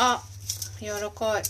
あ柔らかい。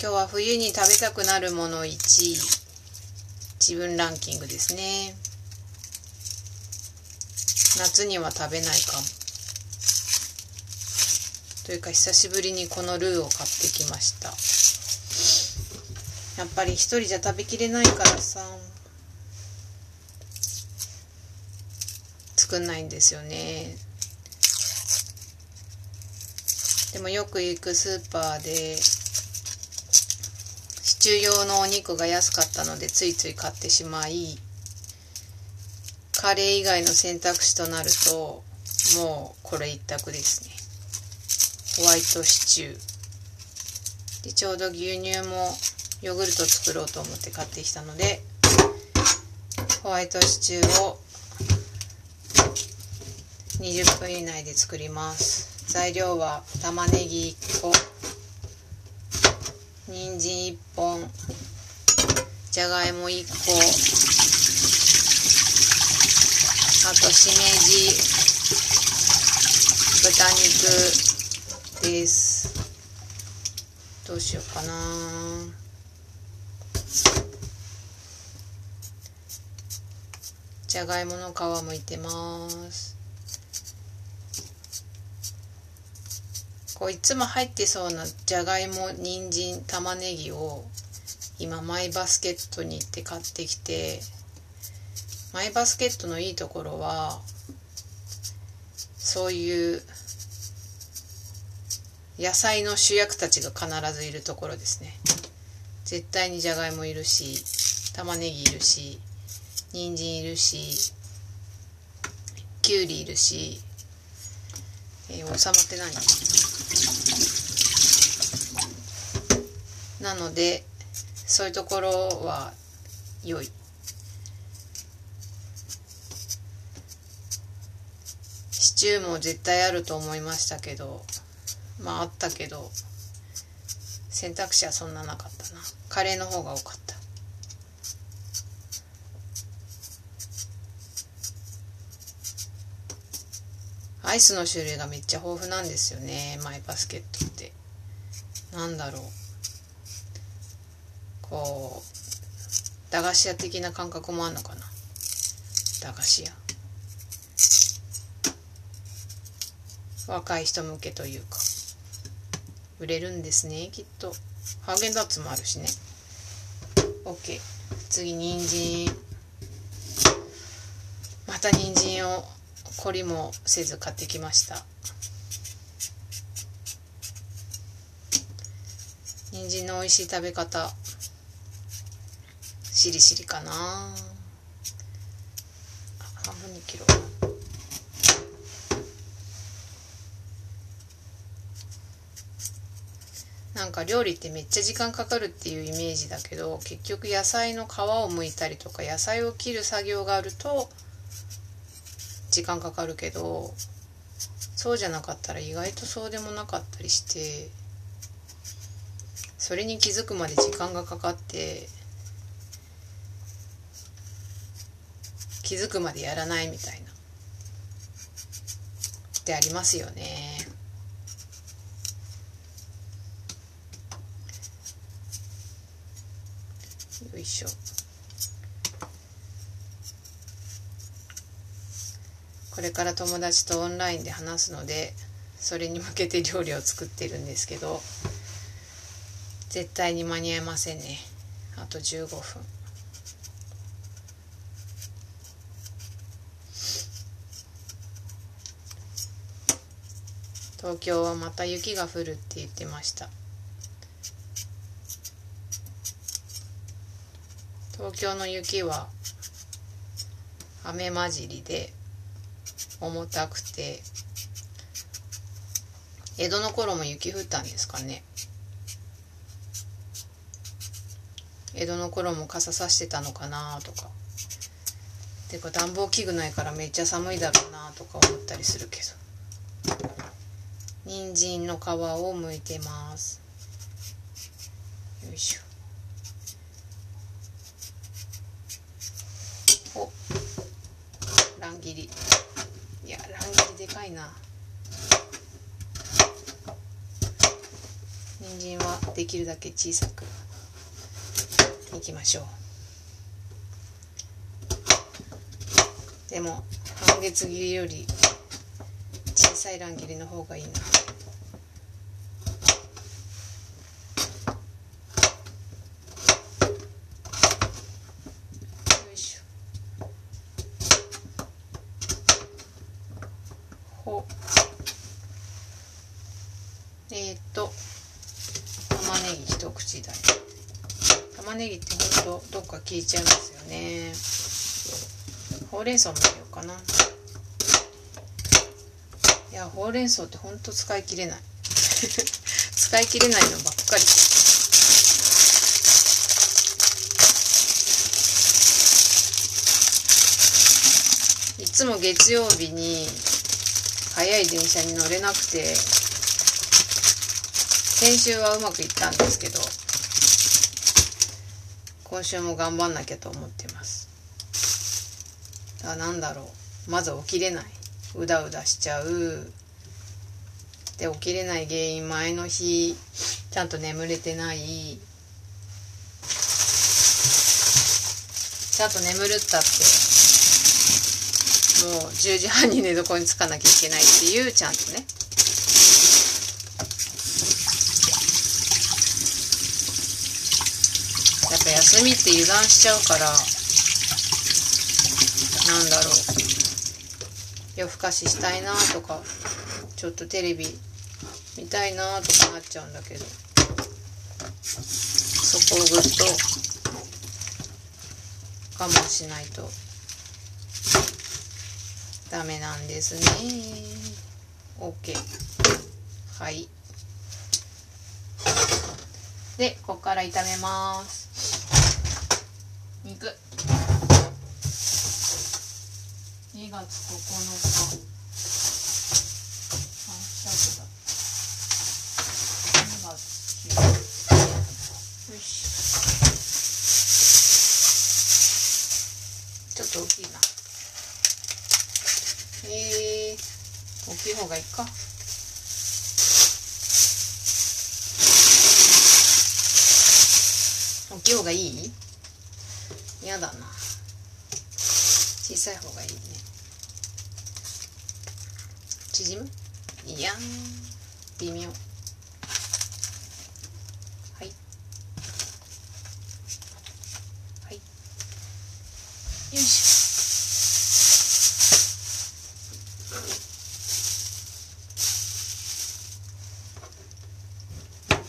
今日は冬に食べたくなるもの1位。自分ランキングですね。夏には食べないかも。というか久しぶりにこのルーを買ってきました。やっぱり一人じゃ食べきれないからさ。作んないんですよね。でもよく行くスーパーでシチュー用のお肉が安かったのでついつい買ってしまいカレー以外の選択肢となるともうこれ一択ですね。ホワイトシチュー。でちょうど牛乳もヨーグルト作ろうと思って買ってきたのでホワイトシチューを20分以内で作ります。材料は玉ねぎ1個人参1本じゃがいも1個あとしめじ豚肉です。どうしようかな。じゃがいもの皮むいてます。こういつも入ってそうなじゃがいも人参玉ねぎを今マイバスケットに行って買ってきてマイバスケットのいいところはそういう野菜の主役たちが必ずいるところですね。絶対にじゃがいもいるし玉ねぎいるし人参いるしきゅうりいるしえー、おさまって何なのでそういうところは良い。シチューも絶対あると思いましたけどまああったけど選択肢はそんななかったな。カレーの方が多かった。イスの種類がめっちゃ豊富なんですよね。マイバスケットって。なんだろう。こう駄菓子屋的な感覚もあんのかな。駄菓子屋。若い人向けというか。売れるんですねきっと。ハーゲンダッツもあるしね。OK 次人参。また人参を。懲りもせず買ってきました。人参の美味しい食べ方しりしりかな。半分に切ろう。なんか料理ってめっちゃ時間かかるっていうイメージだけど結局野菜の皮を剥いたりとか野菜を切る作業があると時間かかるけどそうじゃなかったら意外とそうでもなかったりしてそれに気づくまで時間がかかって気づくまでやらないみたいな。ってありますよね。よいしょ。これから友達とオンラインで話すのでそれに向けて料理を作ってるんですけど絶対に間に合いませんね。あと15分。東京はまた雪が降るって言ってました。東京の雪は雨混じりで重たくて。江戸の頃も雪降ったんですかね。江戸の頃も傘さしてたのかなとか。てか暖房器具ないからめっちゃ寒いだろうなとか思ったりするけど。人参の皮を剥いてます。よいしょ。お。乱切り。いな。人参はできるだけ小さくいきましょう。でも半月切りより小さい乱切りの方がいいなよいしょほえっ、と玉ねぎ一口大。玉ねぎってほんとどっか効いちゃいますよね。ほうれん草も入れようかな。いやほうれん草ってほんと使い切れない。使い切れないのばっかり。いつも月曜日に早い電車に乗れなくて先週はうまくいったんですけど今週も頑張んなきゃと思ってます。だなんだろう。まず起きれない。うだうだしちゃう。で起きれない原因前の日ちゃんと眠れてない。ちゃんと眠るったって。もう10時半に寝床につかなきゃいけないっていうちゃんとね。やっぱ休みって油断しちゃうからなんだろう。夜更かししたいなとかちょっとテレビ見たいなとかなっちゃうんだけど。そこをぐっと我慢しないと。ダメなんですね。OK はい。でここから炒めます。肉。2月9日。あ100だ2月9よし。ちょっと大きいなえー、大きい方がいいか。大きい方がいい？嫌だな。小さい方がいいね。縮む？いやん。微妙はいはいよいし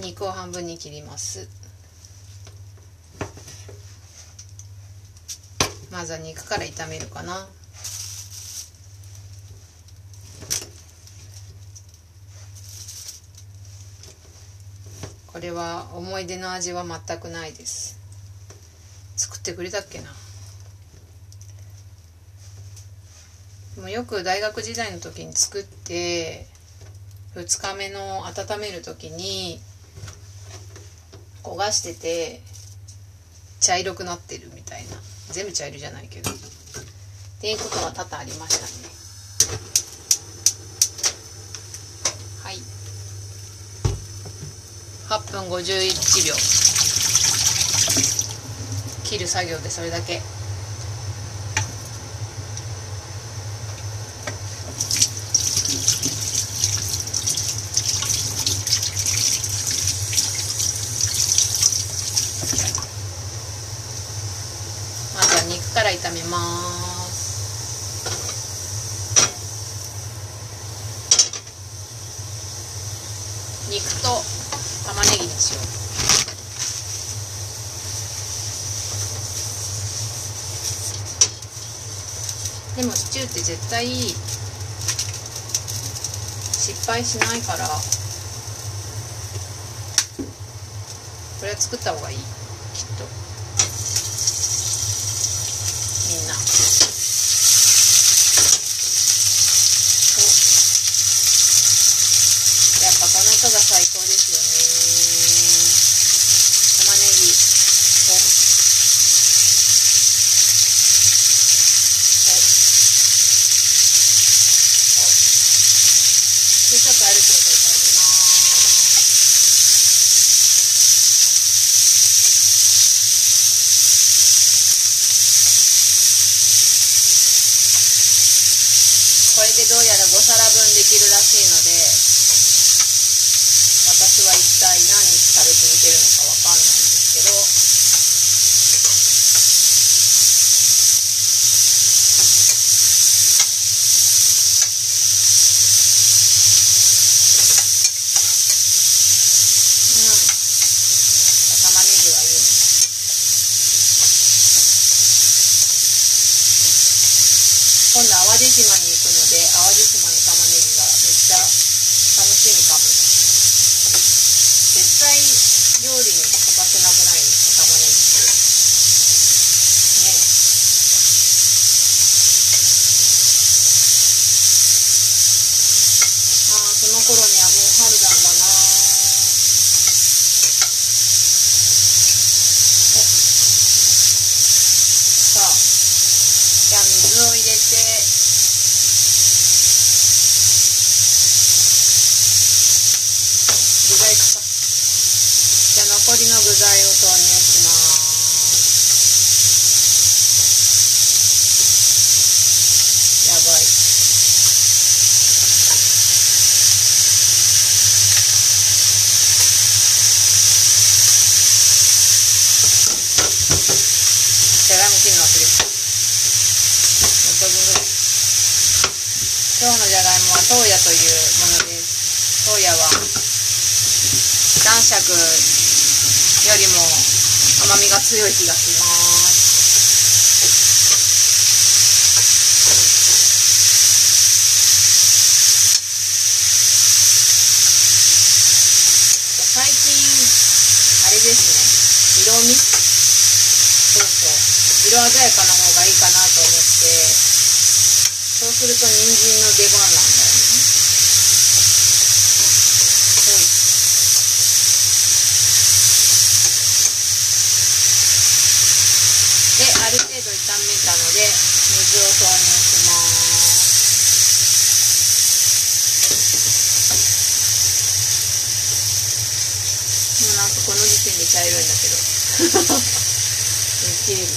ょ肉を半分に切ります。まずは肉から炒めるかな。これは思い出の味は全くないです。作ってくれたっけな。もうよく大学時代の時に作って2日目の温める時に焦がしてて茶色くなってるみたいな。全部茶色じゃないけど。っていうことは多々ありましたね。はい。8分51秒。切る作業でそれだけ。まずは肉から炒めます肉と玉ねぎにしよう。でもシチューって絶対失敗しないから。これは作った方がいい。きでどうやら5皿分できるらしいので。ああその頃にはもう春なんだなさあじゃあ水を入れて具材かじゃあ残りの具材を投入しますやばいじゃがいも切るの忘れてた6個分ぐらい今日のじゃがいもはトーヤというものですトーヤは男爵よりも甘みが強い気がします最近あれですね色味そうそう色鮮やかな方がいいかなと思ってそうすると人参の出番なんだよねほいである程度炒めたので水を投入しますもうなんかこの時点で茶色いんだけど。ウケるち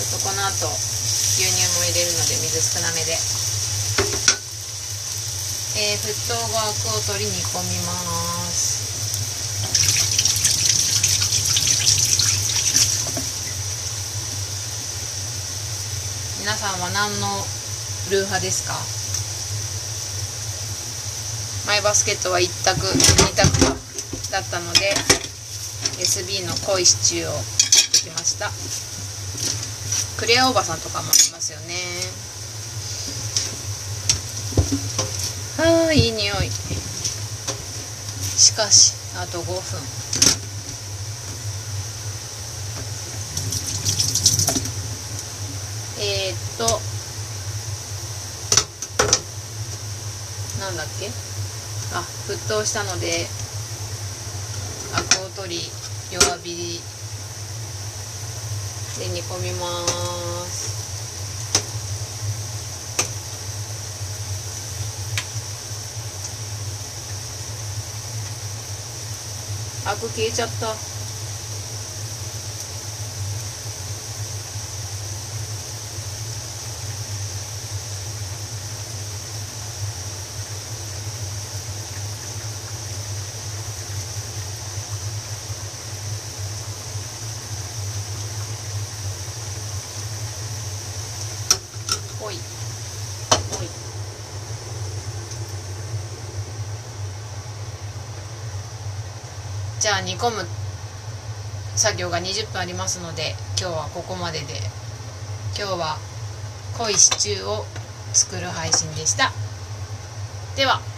ょっとこの後牛乳も入れるので水少なめで。えー、沸騰後アクを取り煮込みます。皆さんは何のルー派ですか？マイバスケットは1択2択だったので SB の濃いシチューを作ってきました。クレアおばさんとかもありますよね。はあいい匂い。しかしあと5分。えー、っとなんだっけ？あ沸騰したのでアクを取り弱火で煮込みます。アク消えちゃったほいほいじゃあ煮込む作業が20分ありますので今日はここまでで。今日は濃いシチューを作る配信でした。では。